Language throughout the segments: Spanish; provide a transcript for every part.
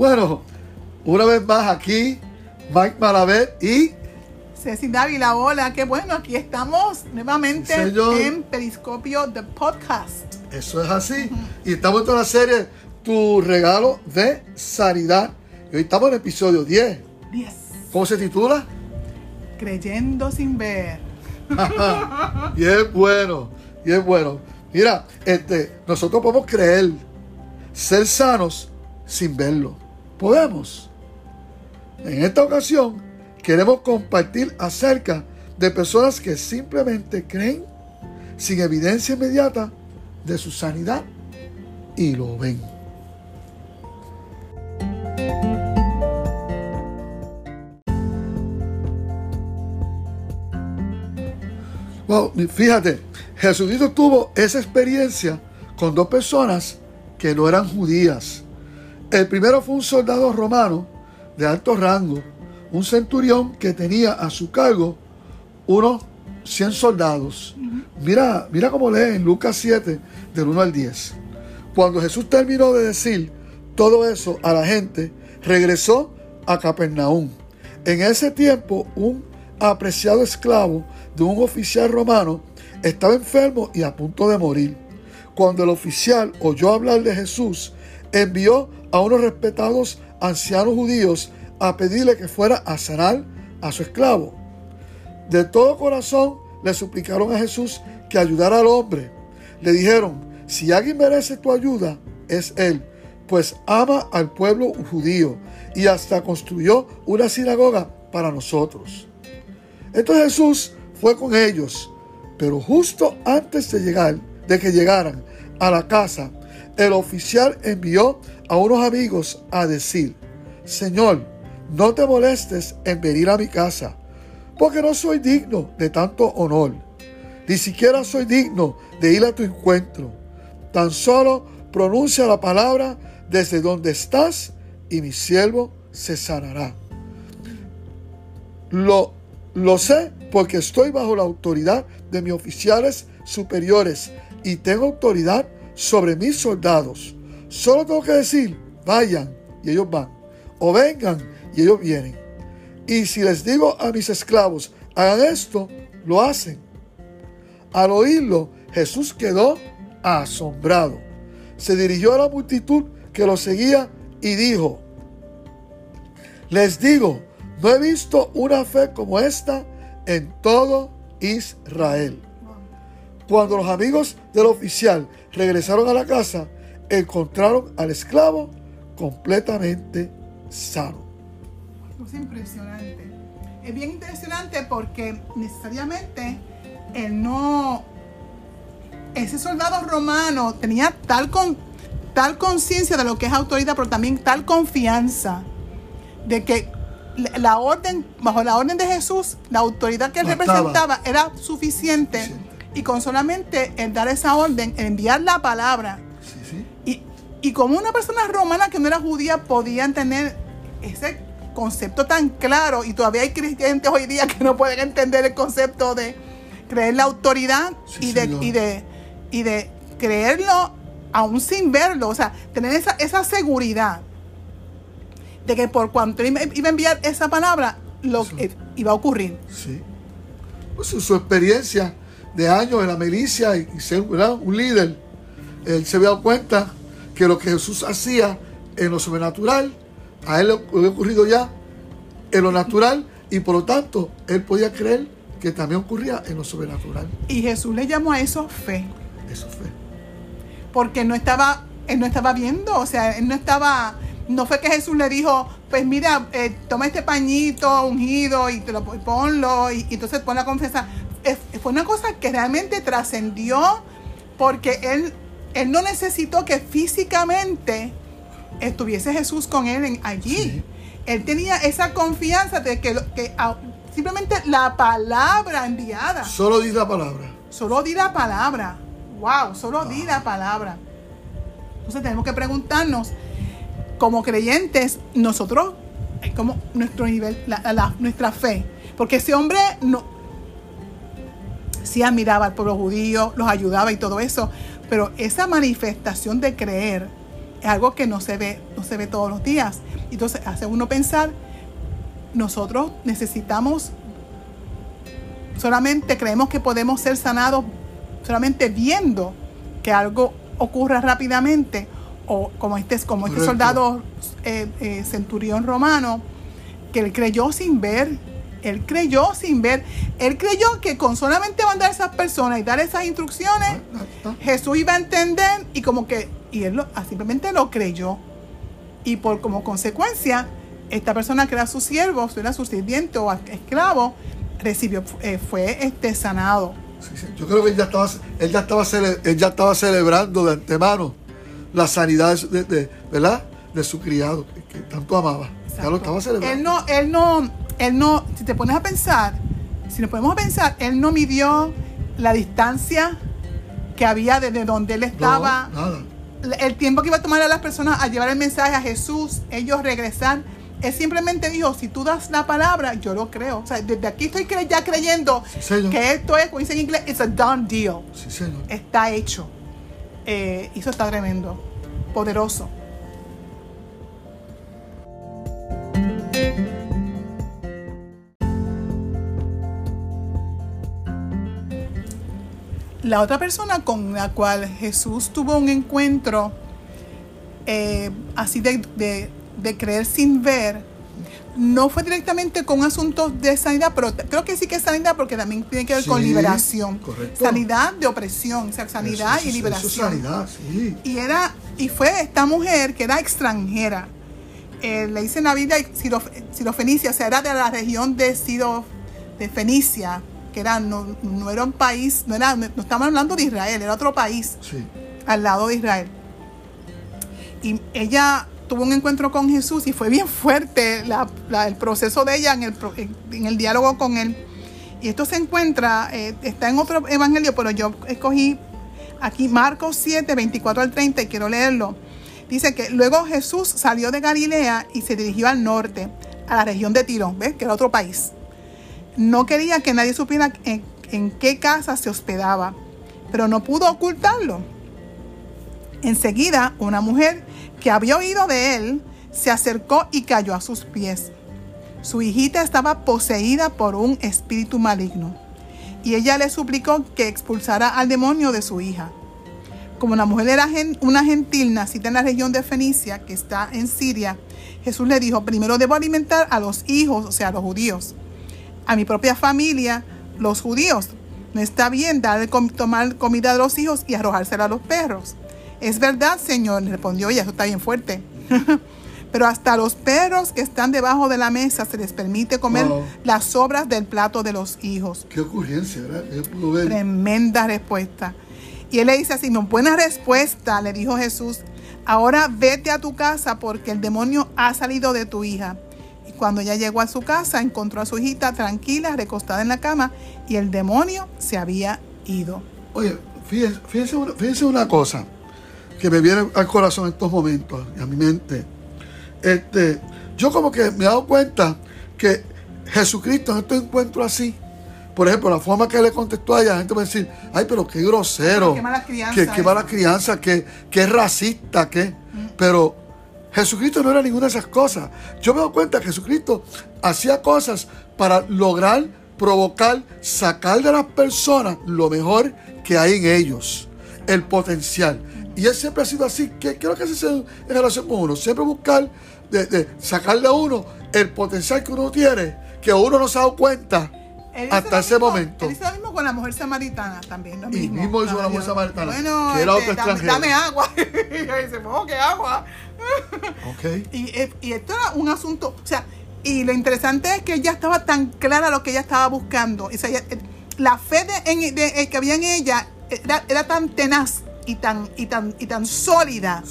Bueno, una vez más aquí, Mike Malavet y Ceci Dávila, hola, qué bueno, aquí estamos nuevamente señor. en Periscopio The Podcast. eso es así. Y estamos en toda la serie Tu regalo de sanidad. Y hoy estamos en el episodio 10. Yes. ¿Cómo se titula? Creyendo sin ver. y es bueno, y es bueno. Mira, este, nosotros podemos creer, ser sanos sin verlo. Podemos. En esta ocasión queremos compartir acerca de personas que simplemente creen sin evidencia inmediata de su sanidad y lo ven. Wow, fíjate, Jesucristo tuvo esa experiencia con dos personas que no eran judías. El primero fue un soldado romano de alto rango, un centurión que tenía a su cargo unos 100 soldados. Mira, mira cómo lee en Lucas 7, del 1 al 10. Cuando Jesús terminó de decir todo eso a la gente, regresó a Capernaum. En ese tiempo, un apreciado esclavo de un oficial romano estaba enfermo y a punto de morir. Cuando el oficial oyó hablar de Jesús, envió a unos respetados ancianos judíos a pedirle que fuera a sanar a su esclavo. De todo corazón le suplicaron a Jesús que ayudara al hombre. Le dijeron, si alguien merece tu ayuda, es él, pues ama al pueblo judío y hasta construyó una sinagoga para nosotros. Entonces Jesús fue con ellos, pero justo antes de llegar, de que llegaran a la casa, el oficial envió a unos amigos a decir, Señor, no te molestes en venir a mi casa, porque no soy digno de tanto honor, ni siquiera soy digno de ir a tu encuentro. Tan solo pronuncia la palabra desde donde estás y mi siervo se sanará. Lo, lo sé porque estoy bajo la autoridad de mis oficiales superiores y tengo autoridad sobre mis soldados. Solo tengo que decir, vayan y ellos van, o vengan y ellos vienen. Y si les digo a mis esclavos, hagan esto, lo hacen. Al oírlo, Jesús quedó asombrado. Se dirigió a la multitud que lo seguía y dijo, les digo, no he visto una fe como esta en todo Israel. Cuando los amigos del oficial regresaron a la casa, encontraron al esclavo completamente sano. Es impresionante. Es bien impresionante porque necesariamente él no. Ese soldado romano tenía tal, con, tal conciencia de lo que es autoridad, pero también tal confianza de que la- orden, bajo la orden de Jesús, la autoridad que él Bastaba. representaba era suficiente. Suficiente. Y con solamente el dar esa orden, el enviar la palabra, Sí, sí. y, y como una persona romana que no era judía podían tener ese concepto tan claro, y todavía hay creyentes hoy día que no pueden entender el concepto de creer la autoridad Sí, y, de, y, de, y de creerlo aún sin verlo, o sea, tener esa, esa seguridad de que por cuanto iba iba a enviar esa palabra, lo que iba a ocurrir. Sí. Pues su, su experiencia de años en la milicia y, y ser ¿verdad? un líder, él se había dado cuenta que lo que Jesús hacía en lo sobrenatural, a él le había ocurrido ya en lo natural y por lo tanto él podía creer que también ocurría en lo sobrenatural. Y Jesús le llamó a eso fe. Eso fue. porque no estaba, él no estaba viendo, o sea, él no estaba, no fue que Jesús le dijo, pues mira, eh, toma este pañito ungido y te lo pon- ponlo y, y entonces pon la confianza. Fue una cosa que realmente trascendió porque él, él no necesitó que físicamente estuviese Jesús con él en- allí. Sí. Él tenía esa confianza de que, simplemente la palabra enviada. Solo di la palabra. Solo di la palabra. Wow, solo di la palabra. Entonces tenemos que preguntarnos, como creyentes, nosotros, como nuestro nivel, la- la- nuestra fe. Porque ese hombre no, sí admiraba al pueblo judío, los ayudaba y todo eso. Pero esa manifestación de creer es algo que no se ve, no se ve todos los días. Entonces hace uno pensar, nosotros necesitamos, solamente creemos que podemos ser sanados solamente viendo que algo ocurra rápidamente, o como este, como este soldado eh, eh, centurión romano, que él creyó sin ver, él creyó sin ver, él creyó que con solamente mandar a esas personas y dar esas instrucciones, ah, ah, ah. Jesús iba a entender y como que, y él simplemente lo creyó. Y por como consecuencia, esta persona que era su siervo, era su sirviente o esclavo, recibió, eh, fue este, sanado. Yo creo que él ya estaba, él ya estaba, él ya estaba celebrando de antemano la sanidad de, ¿verdad? de su criado, que, tanto amaba. Ya lo estaba celebrando. Él no, él no, él no, si te pones a pensar, si nos ponemos a pensar, él no midió la distancia que había desde donde él estaba. El tiempo que iba a tomar a las personas a llevar el mensaje a Jesús, ellos regresar él simplemente dijo, si tú das la palabra, yo lo creo. O sea, desde aquí estoy ya creyendo que esto es, como dice en inglés, it's a done deal. Está hecho. Eh, eso está tremendo, poderoso. La otra persona con la cual Jesús tuvo un encuentro eh, así de de creer sin ver, no fue directamente con asuntos de sanidad, pero creo que sí que es sanidad porque también tiene que ver con liberación. Sanidad de opresión, o sea, sanidad y liberación. sanidad, sí. Y era, y fue esta mujer que era extranjera. Eh, le dice en la Biblia Sirofenicia, o sea, era de la región de Siro, de Fenicia, que era, no, no era un país, no era, no estamos hablando de Israel, era otro país al lado de Israel. Y ella tuvo un encuentro con Jesús y fue bien fuerte el proceso de ella en el, en el, diálogo con él. Y esto se encuentra, eh, está en otro evangelio, pero yo escogí aquí Marcos 7, 24 al 30 y quiero leerlo. Dice que luego Jesús salió de Galilea y se dirigió al norte, a la región de Tiro, ¿ves? Que era otro país. No quería que nadie supiera en qué casa se hospedaba, pero no pudo ocultarlo. Enseguida, una mujer que había oído de él, se acercó y cayó a sus pies. Su hijita estaba poseída por un espíritu maligno, y ella le suplicó que expulsara al demonio de su hija. Como la mujer era una gentil nacida en la región de Fenicia, que está en Siria, Jesús le dijo, primero debo alimentar a los hijos, o sea, a los judíos, a mi propia familia, los judíos. No está bien dar, tomar comida de los hijos y arrojársela a los perros. Es verdad, Señor, respondió ella, eso está bien fuerte. Pero hasta los perros que están debajo de la mesa se les permite comer las sobras del plato de los hijos. Qué ocurrencia, ¿verdad? Tremenda respuesta. Y él le dice así, no, buena respuesta, le dijo Jesús. Ahora vete a tu casa porque el demonio ha salido de tu hija. Cuando ella llegó a su casa, encontró a su hijita tranquila, recostada en la cama, y el demonio se había ido. Oye, fíjense, fíjense una cosa que me viene al corazón en estos momentos y a mi mente. Este, yo como que me he dado cuenta que Jesucristo en estos encuentros así, por ejemplo, la forma que le contestó a ella, la gente va a decir, ay, pero qué grosero, qué mala crianza, qué, mala crianza, qué, qué racista, qué. Mm. Pero Jesucristo no era ninguna de esas cosas. Yo me doy cuenta que Jesucristo hacía cosas para lograr, provocar, sacar de las personas lo mejor que hay en ellos, el potencial. Y él siempre ha sido así. ¿Qué, lo que hace en relación con uno? Siempre buscar, de, sacarle a uno el potencial que uno tiene, que uno no se ha dado cuenta hasta ese momento. Él hizo lo mismo con la mujer samaritana también. Lo mismo. Y mismo hizo con la mujer samaritana. Bueno, que era este, otro dame, dame, agua. y dice, oh, qué agua. okay. y, y esto era un asunto, o sea, y lo interesante es que ella estaba tan clara lo que ella estaba buscando. O sea, la fe de, de, que había en ella era, era tan tenaz y tan, y tan, y tan sólida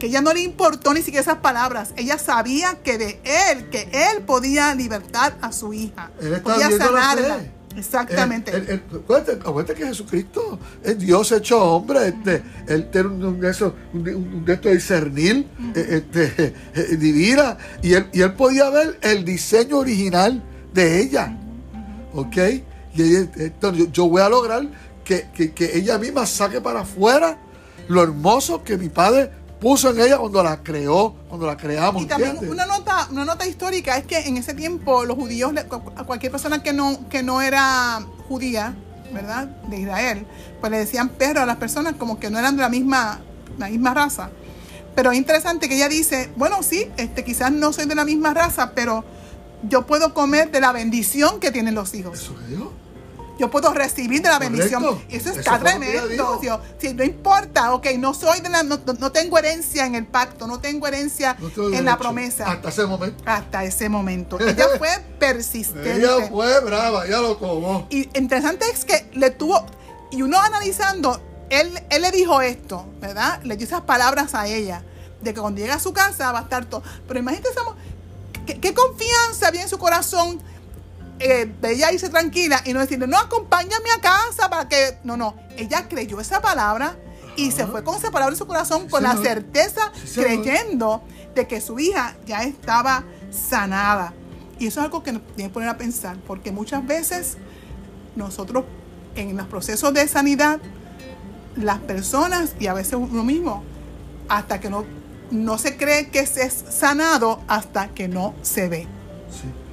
que ella no le importó ni siquiera esas palabras. Ella sabía que de él, que él podía libertar a su hija. Él podía sanarla. Exactamente. acuérdate, que Jesucristo es Dios hecho hombre. Este, él tiene un, de estos un, de discernir, eh, este, eh, divina. Y él, y él podía ver el diseño original de ella. ¿Ok? Y entonces, yo, voy a lograr que, que, ella misma saque para afuera lo hermoso que mi padre puso en ella cuando la creó, cuando la creamos. Y también ¿entiendes? una nota, una nota histórica es que en ese tiempo los judíos, a cualquier persona que no, que no era judía, ¿verdad? De Israel, pues le decían perro a las personas como que no eran de la misma, la misma raza. Pero es interesante que ella dice, bueno, sí, este, quizás no soy de la misma raza, pero yo puedo comer de la bendición que tienen los hijos. Eso dijo. Yo puedo recibir de la Correcto. bendición. Eso Eso está ella tremendo. Dios. Si no importa, ok, no soy de la, no, no- tengo herencia en el pacto, no tengo herencia No en derecho. la promesa. Hasta ese momento. Hasta ese momento. Ella fue persistente. Ella fue brava, ella lo tomó. Y interesante es que le tuvo, y uno analizando, él, él le dijo esto, ¿verdad? Le dio esas palabras a ella, de que cuando llega a su casa va a estar todo. Pero imagínate, ¿qué, qué confianza había en su corazón eh, de ella irse tranquila y no decirle, no, acompáñame a casa para que... No, no, ella creyó esa palabra y se fue con esa palabra en su corazón, Sí, con la certeza, Sí, creyendo de que su hija ya estaba sanada. Y eso es algo que nos tiene que poner a pensar, porque muchas veces nosotros en los procesos de sanidad, las personas y a veces uno mismo, hasta que no, no se cree que se es sanado hasta que no se ve. Sí.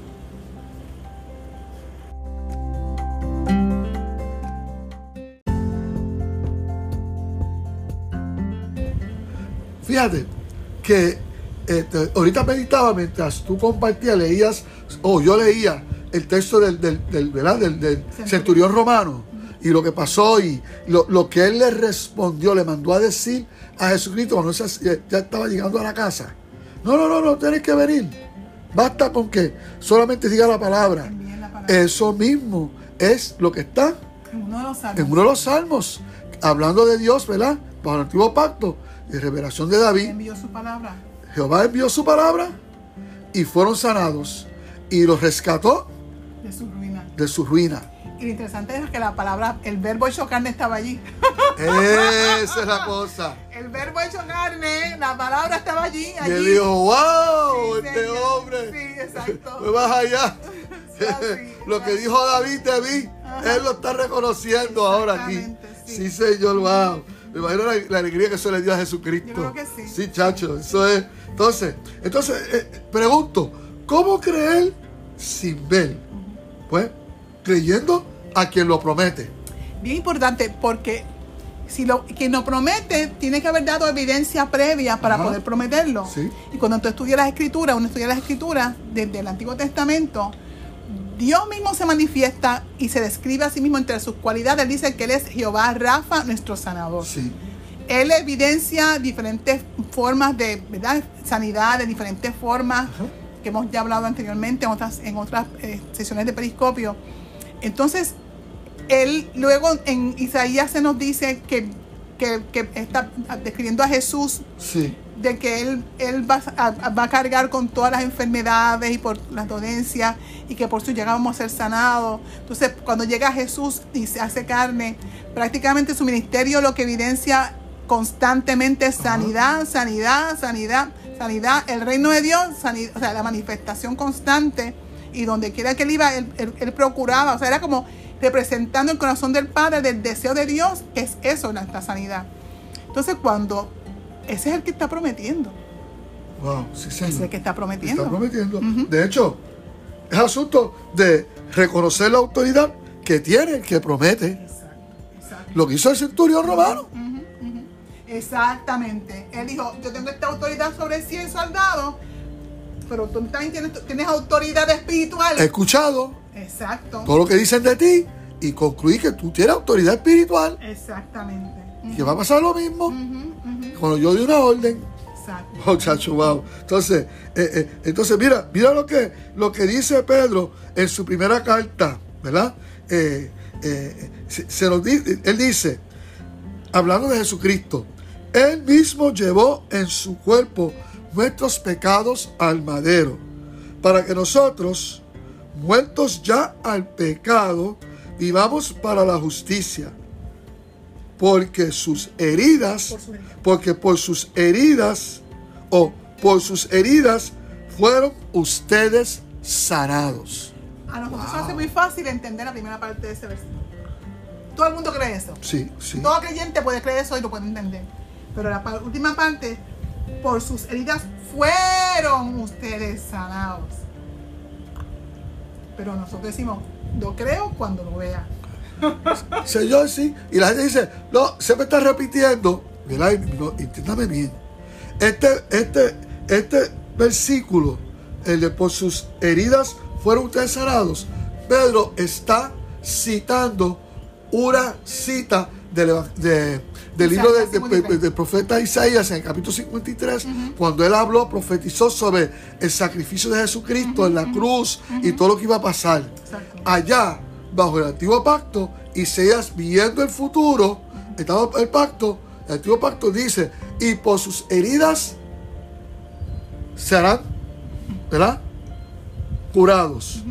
Fíjate que este, ahorita meditaba mientras tú compartías, leías, o yo leía el texto del, del, del, ¿verdad? del, del Centurión. romano y lo que pasó y lo, lo que él le respondió, le mandó a decir a Jesucristo cuando se- ya estaba llegando a la casa. No, no, no, no, tienes que venir. Basta con que solamente diga la palabra. Envíen la palabra. Eso mismo es lo que está En uno de los salmos. en uno de los salmos, hablando de Dios, ¿verdad? Bajo el antiguo pacto, de revelación de David. envió su palabra. Jehová envió su palabra y fueron sanados y los rescató de su ruina. de su ruina. Y lo interesante es que la palabra, el verbo hecho carne estaba allí. Esa es la cosa. El verbo hecho carne, la palabra estaba allí. Y allí. él dijo, wow, Sí, este señor. hombre. Sí, exacto. Fue más allá. Sí, así, lo que dijo David mí, Ajá. él lo está reconociendo ahora aquí. Sí. Sí, señor, wow. Me imagino la, la alegría que eso le dio a Jesucristo. Yo creo que sí. Sí, chacho, eso es. Entonces, entonces eh, pregunto, ¿cómo creer sin ver? Pues, creyendo a quien lo promete. Bien importante porque si lo quien nos promete tiene que haber dado evidencia previa para Ajá. poder prometerlo. Sí. Y cuando tú estudias las escrituras, uno estudia las escrituras desde el Antiguo Testamento, Dios mismo se manifiesta y se describe a sí mismo entre sus cualidades. Él dice que Él es Jehová Rafa, nuestro sanador. Sí. Él evidencia diferentes formas de ¿verdad? sanidad, de diferentes formas que hemos ya hablado anteriormente en otras, en otras eh, sesiones de periscopio. Entonces, él luego en Isaías se nos dice que, que- que está describiendo a Jesús Sí. De que él, él va, a, va a cargar con todas las enfermedades y por las dolencias y que por su llegada vamos a ser sanados. Entonces, cuando llega Jesús y se hace carne, prácticamente su ministerio lo que evidencia constantemente es sanidad, sanidad, sanidad, sanidad, el reino de Dios, sanidad, o sea, la manifestación constante y donde quiera que él iba, él, él- él procuraba, o sea, era como representando el corazón del Padre, del deseo de Dios, que es eso, nuestra sanidad. Entonces, cuando ese es el que está prometiendo. Wow, sí, señor. Ese es el que está prometiendo. Está prometiendo. De hecho, es asunto de reconocer la autoridad que tiene el que promete. Exacto, exacto. Lo que hizo el centurión romano. Exactamente. Él dijo, yo tengo esta autoridad sobre 100 soldados, pero tú también tienes, tienes autoridad espiritual. He escuchado Exacto. todo lo que dicen de ti y concluí que tú tienes autoridad espiritual Exactamente. Que va a pasar lo mismo cuando yo doy una orden. Exacto. Oh, chacho, wow. Entonces, eh, eh, entonces mira, mira lo que, lo que dice Pedro en su primera carta, ¿verdad? Eh, se, se nos di- él dice, hablando de Jesucristo, Él mismo llevó en su cuerpo nuestros pecados al madero, para que nosotros, muertos ya al pecado, vivamos para la justicia. Porque sus heridas, porque por sus heridas o por sus heridas fueron ustedes sanados. A nosotros se nos hace muy fácil entender la primera parte de ese versículo. Todo el mundo cree eso. Sí, sí. Todo creyente puede creer eso y lo puede entender. Pero la última parte, por sus heridas fueron ustedes sanados. Pero nosotros decimos, lo creo cuando lo vea. Señor, sí. Y la gente dice, no, se me está repitiendo. Mira, no, entiéndame bien. Este, este, este versículo, el de por sus heridas fueron ustedes sanados, Pedro está citando una cita del, de- del libro de- de- Isaías 53. del profeta Isaías en el capítulo 53, cuando él habló, profetizó sobre el sacrificio de Jesucristo en la cruz y todo lo que iba a pasar Exacto. allá bajo el antiguo pacto, Isaías viendo el futuro, estaba el pacto, el antiguo pacto dice, y por sus heridas serán, ¿verdad? Curados.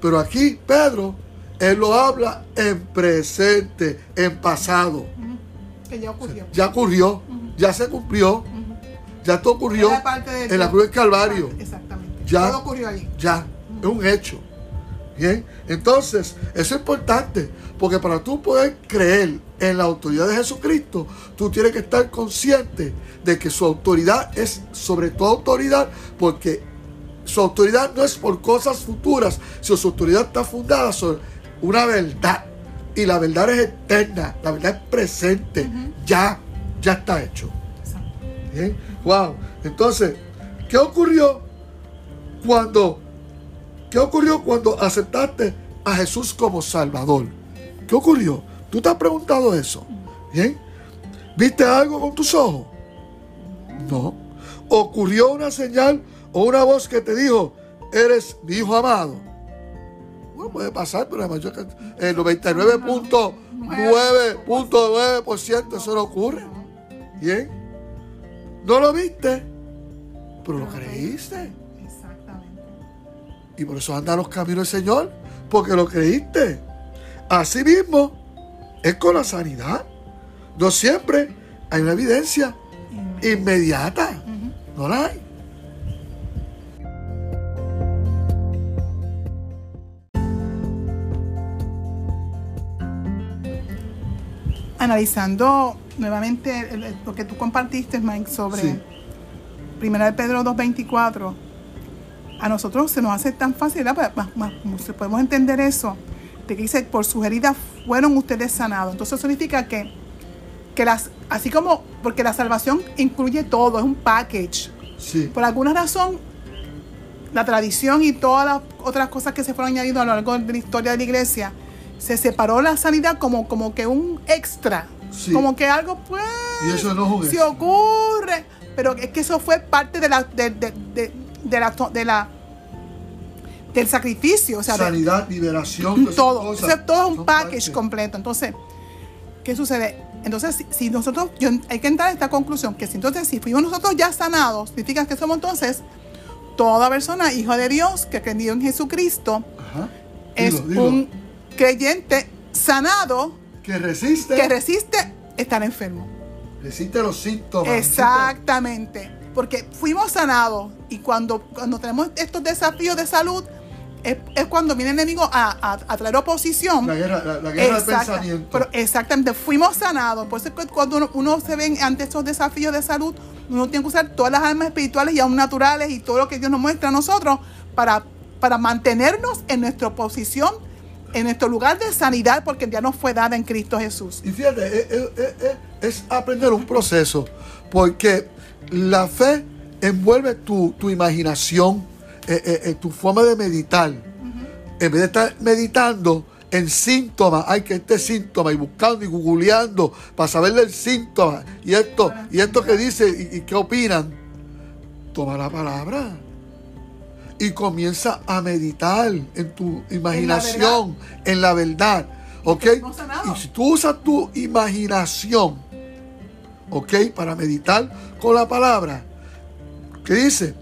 Pero aquí Pedro, él lo habla en presente, en pasado. Que ya ocurrió. Ya ocurrió, ya se cumplió, ya todo ocurrió en la cruz del Calvario. Exactamente. Ya. Todo ocurrió. Ya, es un hecho. Bien, entonces, eso es importante, porque para tú poder creer en la autoridad de Jesucristo, tú tienes que estar consciente de que su autoridad es sobre toda autoridad, porque su autoridad no es por cosas futuras, sino su autoridad está fundada sobre una verdad. Y la verdad es eterna, la verdad es presente, ya, ya está hecho. Bien, wow. Entonces, ¿qué ocurrió cuando qué ocurrió cuando aceptaste a Jesús como Salvador? ¿Qué ocurrió? ¿Tú te has preguntado eso? Bien. ¿Viste algo con tus ojos? No. ¿Ocurrió una señal o una voz que te dijo, eres mi hijo amado? Bueno, puede pasar, pero la mayor el 99.9.9% eso no ocurre. Bien. No lo viste, pero lo creíste. Y por eso anda los caminos del Señor, porque lo creíste. Así mismo es con la sanidad. No siempre hay una evidencia inmediata. No la hay. Analizando nuevamente lo que tú compartiste, Mike, sobre Sí. Primera de Pedro 2.24, a nosotros se nos hace tan fácil, ¿verdad? Más- más- más- podemos entender eso, de que dice, por sus heridas fueron ustedes sanados. Entonces eso significa que, que las, así como, porque la salvación incluye todo, es un package. Sí. Por alguna razón, la tradición y todas las otras cosas que se fueron añadiendo a lo largo de la historia de la iglesia, se separó la sanidad como, como que un extra. Sí. Como que algo, pues, Y eso no es un si ocurre. Pero es que eso fue parte de la, de, de- de- de la, de la del sacrificio. O sea, de- Sanidad, liberación, todo. Eso es todo un package parte. completo. Entonces, ¿qué sucede? Entonces, si, si nosotros, yo- hay que entrar a esta conclusión, que si entonces, si fuimos nosotros ya sanados, significa que somos entonces toda persona, hijo de Dios, que creyó en Jesucristo, Ajá. es Dilo, un creyente sanado que resiste, que resiste estar enfermo. resiste los síntomas. Exactamente. Porque fuimos sanados y cuando, cuando tenemos estos desafíos de salud, es, es cuando viene el enemigo a, a- a traer oposición. La guerra, la, la guerra del pensamiento. pero exactamente, fuimos sanados. Por eso es que cuando uno, uno se ve ante estos desafíos de salud, uno tiene que usar todas las armas espirituales y aún naturales y todo lo que Dios nos muestra a nosotros para, para mantenernos en nuestra posición, en nuestro lugar de sanidad, porque ya nos fue dada en Cristo Jesús. Y fíjate, es- es- es aprender un proceso, porque la fe envuelve tu, tu imaginación, eh, eh, eh, tu forma de meditar. En vez de estar meditando en síntomas, hay que este síntoma y buscando y googleando para saber el síntoma y esto, y esto que dice y, y qué opinan. Toma la palabra y comienza a meditar en tu imaginación, en la verdad. ¿Ok? Y si tú usas tu imaginación, ¿ok? Para meditar con la palabra, ¿qué dice?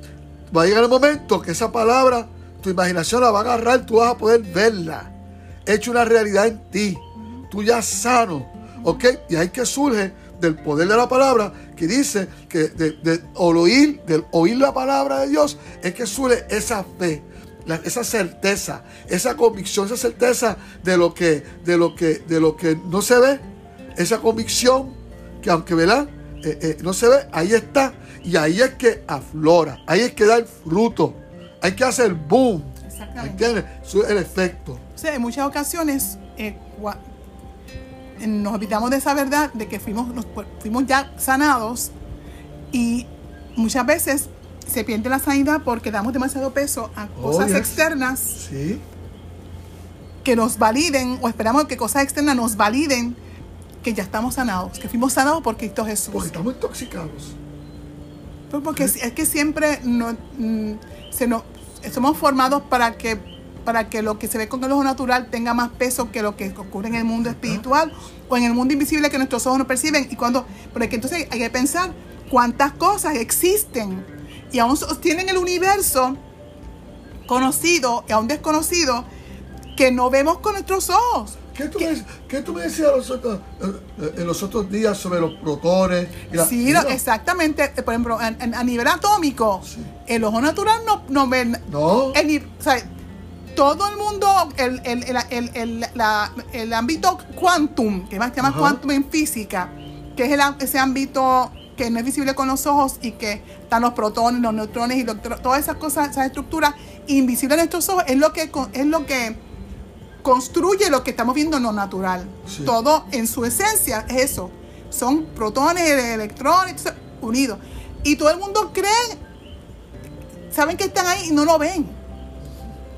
Va a llegar el momento que esa palabra, tu imaginación la va a agarrar, tú vas a poder verla, hecho una realidad en ti, tú ya sano, ¿ok? Y ahí que surge del poder de la palabra, que dice que de, de- oír, del oír la palabra de Dios, es que surge esa fe, esa certeza, esa convicción, esa certeza de lo que, de lo que, de lo que no se ve, esa convicción que aunque ¿verdad? Eh, eh, no se ve, ahí está. Y ahí es que aflora, ahí es que da el fruto, hay que hacer boom. Exactamente. ¿Entiendes? El efecto. O sea, en muchas ocasiones eh, nos olvidamos de esa verdad, de que fuimos, nos- fuimos ya sanados y muchas veces se pierde la sanidad porque damos demasiado peso a Oh, cosas yes. externas Sí, que nos validen o esperamos que cosas externas nos validen que ya estamos sanados, que fuimos sanados por Cristo Jesús. porque estamos intoxicados. Pues porque es es que siempre no, mm, se nos, somos formados para que, para que lo que se ve con el ojo natural tenga más peso que lo que ocurre en el mundo espiritual o en el mundo invisible que nuestros ojos no perciben. Y cuando, porque entonces hay que pensar cuántas cosas existen y aún sostienen el universo conocido y aún desconocido que no vemos con nuestros ojos. ¿Qué tú, me, qué tú me decías los otros- eh, en los otros días sobre los protones? la- Sí, exactamente. Por ejemplo, a, nivel atómico, Sí. el ojo natural no, no ve. No, el ni- o sea, todo el mundo, el, el, la- el ámbito quantum, que más se llama Ajá. quantum en física, que es ese ámbito que no es visible con los ojos y que están los protones, los neutrones y los- todas esas cosas, esas estructuras invisibles a nuestros ojos, es lo que, es lo que construye lo que estamos viendo en lo natural. Sí. Todo en su esencia es eso. Son protones, electrones, unidos. Y todo el mundo cree, saben que están ahí y no lo ven.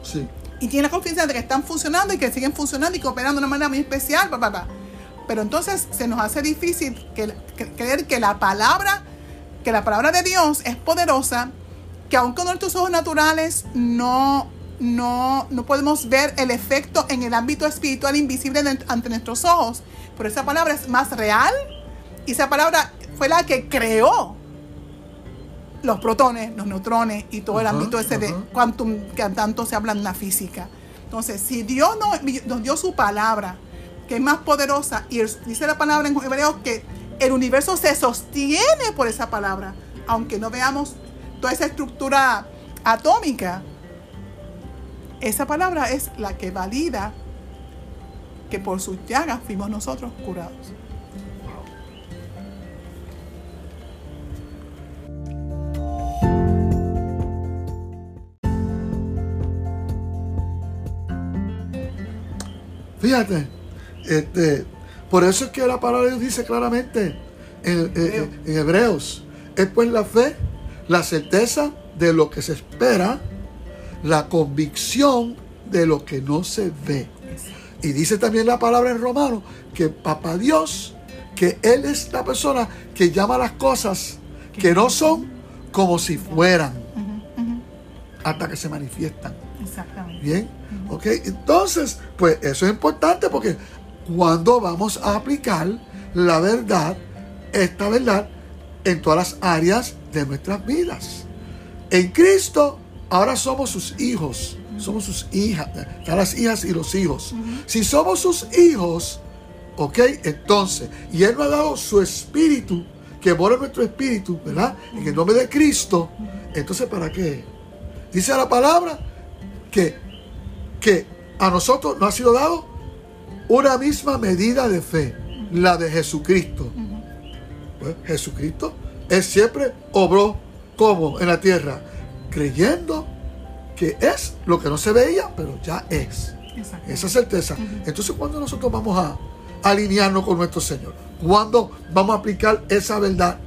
sí. Y tienen la confianza de que están funcionando y que siguen funcionando y que operando de una manera muy especial. pa, pa, pa. Pero entonces se nos hace difícil que- que- creer que la palabra, que la palabra de Dios es poderosa, que aun con nuestros ojos naturales no, no, no podemos ver el efecto en el ámbito espiritual invisible ante nuestros ojos. Pero esa palabra es más real y esa palabra fue la que creó los protones, los neutrones y todo el ámbito ese de quantum que tanto se habla en la física. Entonces, si Dios nos, nos dio su palabra, que es más poderosa, y dice la palabra en hebreo que el universo se sostiene por esa palabra, aunque no veamos toda esa estructura atómica, esa palabra es la que valida que por sus llagas fuimos nosotros curados. Fíjate, este, por eso es que la palabra de Dios dice claramente en, en- en Hebreos, es pues la fe, la certeza de lo que se espera, la convicción de lo que no se ve. Y dice también la palabra en Romano que Papá Dios, que Él es la persona que llama las cosas que no son como si fueran, hasta que se manifiestan. Exactamente. Bien, ok. Entonces, pues eso es importante porque cuando vamos a aplicar la verdad, esta verdad, en todas las áreas de nuestras vidas. En Cristo, ahora somos sus hijos, somos sus hijas, están las hijas y los hijos. Si somos sus hijos, ok, entonces, y Él nos ha dado su espíritu, que mora en nuestro espíritu, ¿verdad? En el nombre de Cristo, entonces, ¿para qué? Dice la palabra que, que a nosotros nos ha sido dado una misma medida de fe, la de Jesucristo. Pues, Jesucristo, Él siempre obró como en la tierra, creyendo que es lo que no se veía, pero ya es. Esa certeza. Entonces, cuando nosotros vamos a alinearnos con nuestro Señor? ¿Cuándo vamos a aplicar esa verdad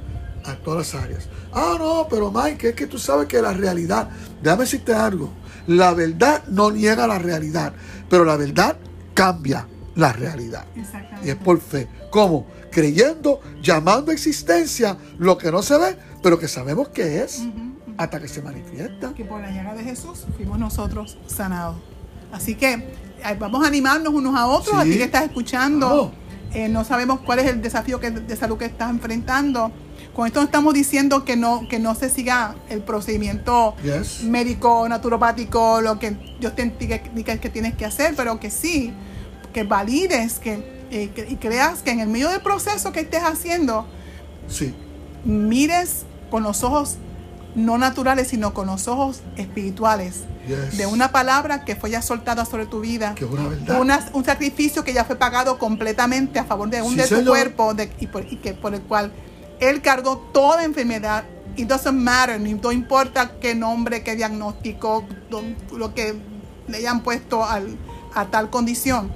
a todas las áreas? Ah, no, pero Mike, es que tú sabes que la realidad, déjame decirte algo, la verdad no niega la realidad, pero la verdad cambia la realidad. Exactamente. Y es por fe. ¿Cómo? Creyendo, llamando a existencia lo que no se ve, pero que sabemos que es hasta que se manifiesta. que por la llaga de Jesús fuimos nosotros sanados. Así que eh, vamos a animarnos unos a otros. Sí. A ti que estás escuchando, eh, no sabemos cuál es el desafío que- de salud que estás enfrentando. Con esto estamos diciendo que no, que no se siga el procedimiento Yes. médico, naturopático, lo que Dios te diga que tienes que hacer, pero que sí, que valides que, eh, que- y creas que en el medio del proceso que estés haciendo, Sí. mires con los ojos no naturales, sino con los ojos espirituales. Yes. De una palabra que fue ya soltada sobre tu vida. Que una verdad. Una- un sacrificio que ya fue pagado completamente a favor de un Sí, de tu cuerpo de- y, por- y que por el cual Él cargó toda enfermedad. It doesn't matter, no importa qué nombre, qué diagnóstico, lo que le hayan puesto al, a tal condición.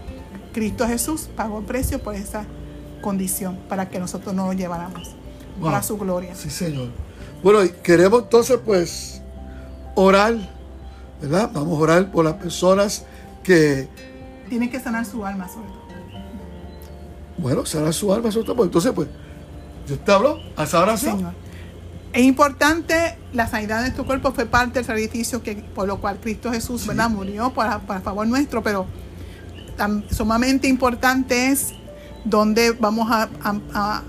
Cristo Jesús pagó el precio por esa condición para que nosotros no lo lleváramos para su gloria. Sí, Señor. Bueno, queremos entonces pues orar, ¿verdad? Vamos a orar por las personas que... Tienen que sanar su alma sobre todo. Bueno, sanar su alma sobre todo. Pues, entonces pues, Dios te a esa oración. Señor. Es importante, la sanidad de tu cuerpo fue parte del sacrificio que, por lo cual Cristo Jesús ¿verdad? murió para, para favor nuestro, pero tan, sumamente importante es donde vamos a, a, a,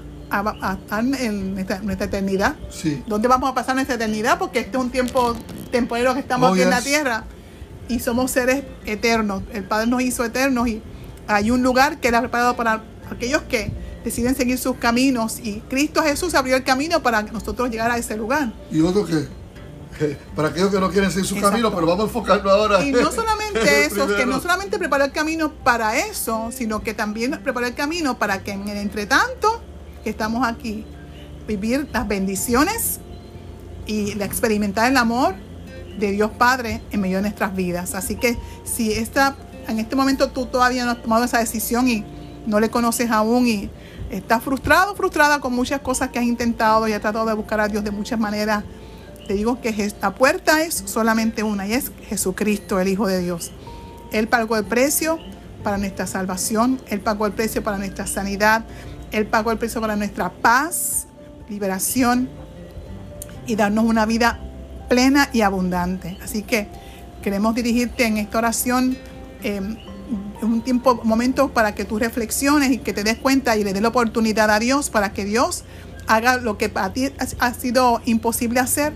en nuestra, eternidad. Sí. ¿Dónde vamos a pasar nuestra eternidad? Porque este es un tiempo temporero que estamos oh, aquí en la tierra y somos seres eternos. El Padre nos hizo eternos y hay un lugar que era preparado para aquellos que deciden seguir sus caminos y Cristo Jesús abrió el camino para nosotros llegar a ese lugar. Y otro que, para aquellos que no quieren seguir su camino, pero vamos a enfocarnos ahora. Y no solamente eso, que no solamente preparó el camino para eso, sino que también preparó el camino para que en el entretanto que estamos aquí, vivir las bendiciones y experimentar el amor de Dios Padre en medio de nuestras vidas. Así que si esta, en este momento tú todavía no has tomado esa decisión y no le conoces aún y estás frustrado, frustrada con muchas cosas que has intentado y has tratado de buscar a Dios de muchas maneras, te digo que la puerta es solamente una y es Jesucristo, el Hijo de Dios. Él pagó el precio para nuestra salvación, Él pagó el precio para nuestra sanidad, él pagó el precio para nuestra paz, liberación y darnos una vida plena y abundante. Así que queremos dirigirte en esta oración em, un tiempo, momento para que tú reflexiones y que te des cuenta y le des la oportunidad a Dios para que Dios haga lo que para ti ha sido imposible hacer,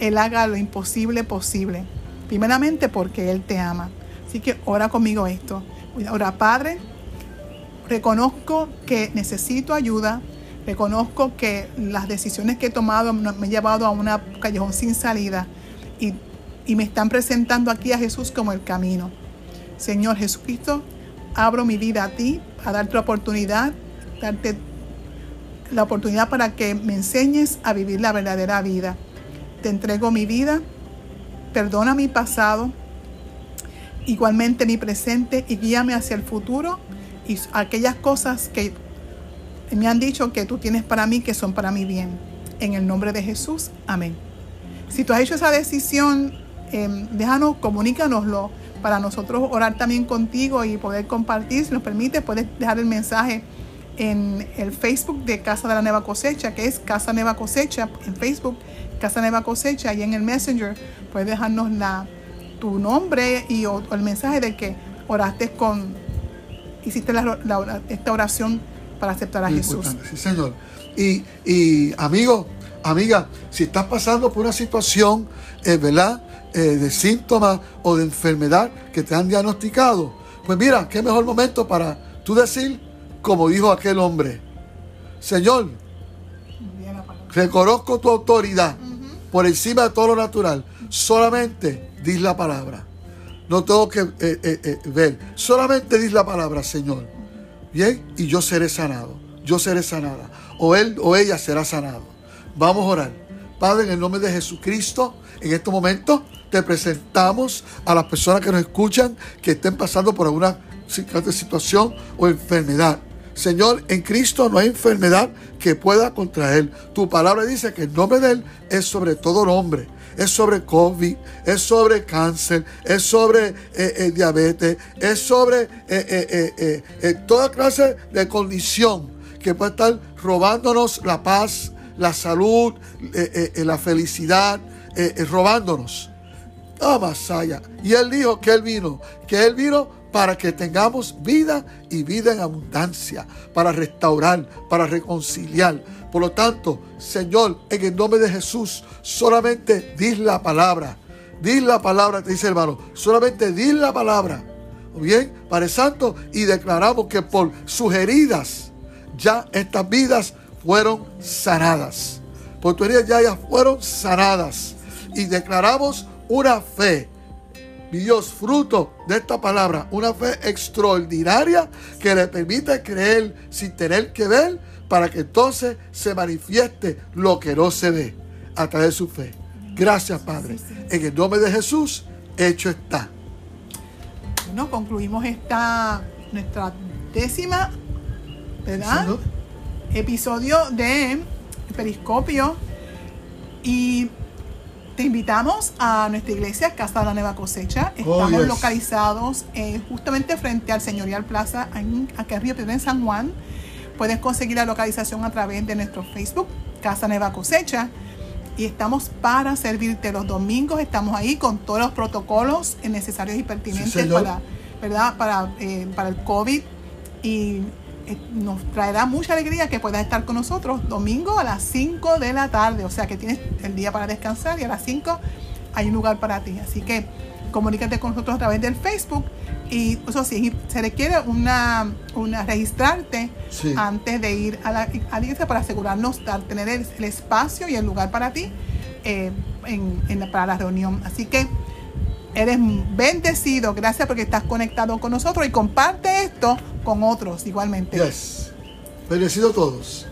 Él haga lo imposible posible. Primeramente porque Él te ama. Así que ora conmigo esto. Ora, Padre reconozco que necesito ayuda, reconozco que las decisiones que he tomado me han llevado a una callejón sin salida y, me están presentando aquí a Jesús como el camino. Señor Jesucristo, abro mi vida a ti, a darte la oportunidad, darte la oportunidad para que me enseñes a vivir la verdadera vida. Te entrego mi vida, perdona mi pasado, igualmente mi presente y guíame hacia el futuro y aquellas cosas que me han dicho que tú tienes para mí, que son para mi bien. En el nombre de Jesús, amén. Si tú has hecho esa decisión, em, déjanos, comunícanoslo para nosotros orar también contigo y poder compartir. Si nos permite, puedes dejar el mensaje en el Facebook de Casa de la Nueva Cosecha, que es Casa Nueva Cosecha, en Facebook, Casa Nueva Cosecha, y en el Messenger puedes dejarnos la, tu nombre y el mensaje de que oraste con, hiciste esta oración para aceptar a Jesús. Sí, Señor. Y, y, amigo, amiga, si estás pasando por una situación, eh, ¿verdad? Eh, de síntomas o de enfermedad que te han diagnosticado, pues mira, qué mejor momento para tú decir, como dijo aquel hombre, Señor, reconozco tu autoridad por encima de todo lo natural, solamente di la palabra. No tengo que eh, eh, eh, ver. Solamente di la palabra, Señor. Bien, y yo seré sanado. Yo seré sanada. O él o ella será sanado. Vamos a orar. Padre, en el nombre de Jesucristo, en este momento te presentamos a las personas que nos escuchan que estén pasando por alguna situación o enfermedad. Señor, en Cristo no hay enfermedad que pueda contraer. Tu palabra dice que el nombre de Él es sobre todo nombre es sobre COVID, es sobre cáncer, es sobre eh, eh, diabetes, es sobre eh, toda clase de condición que puede estar robándonos la paz, la salud, la felicidad, robándonos. Ah, Masaya. Y él dijo que él vino, que él vino para que tengamos vida y vida en abundancia, para restaurar, para reconciliar. Por lo tanto, Señor, en el nombre de Jesús, solamente di la palabra. Di la palabra, te dice hermano. Solamente di la palabra. Bien, Padre Santo, y declaramos que por sus heridas ya estas vidas fueron sanadas. Por tus heridas ya, ya fueron sanadas. Y declaramos una fe mi Dios, fruto de esta palabra, una fe extraordinaria que le permite creer sin tener que ver, para que entonces se manifieste lo que no se ve a través de su fe. Gracias, Padre. En el nombre de Jesús, hecho está. Bueno, concluimos esta nuestra décima, ¿verdad? Episodio de Periscopio. Y te invitamos a nuestra iglesia, Casa de la Nueva Cosecha. Oh, Estamos yes. localizados eh, justamente frente al Señorial Plaza, aquí en Río en San Juan. Puedes conseguir la localización a través de nuestro Facebook, Casa Nueva Cosecha. Y estamos para servirte los domingos. Estamos ahí con todos los protocolos necesarios y pertinentes para, ¿verdad? Para, eh, para el COVID. Y nos traerá mucha alegría que puedas estar con nosotros domingo a las 5 de la tarde. O sea que tienes el día para descansar y a las 5 hay un lugar para ti. Así que comunícate con nosotros a través del Facebook. Y eso sí, se requiere una, una registrarte Sí. antes de ir a la, a la iglesia para asegurarnos de tener el, el espacio y el lugar para ti eh, en, para la reunión. Así que eres bendecido. Gracias porque estás conectado con nosotros y comparte esto con otros igualmente. Yes. Bendecido a todos.